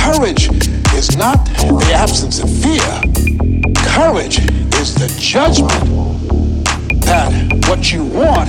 Courage is not the absence of fear. Courage is the judgment that what you want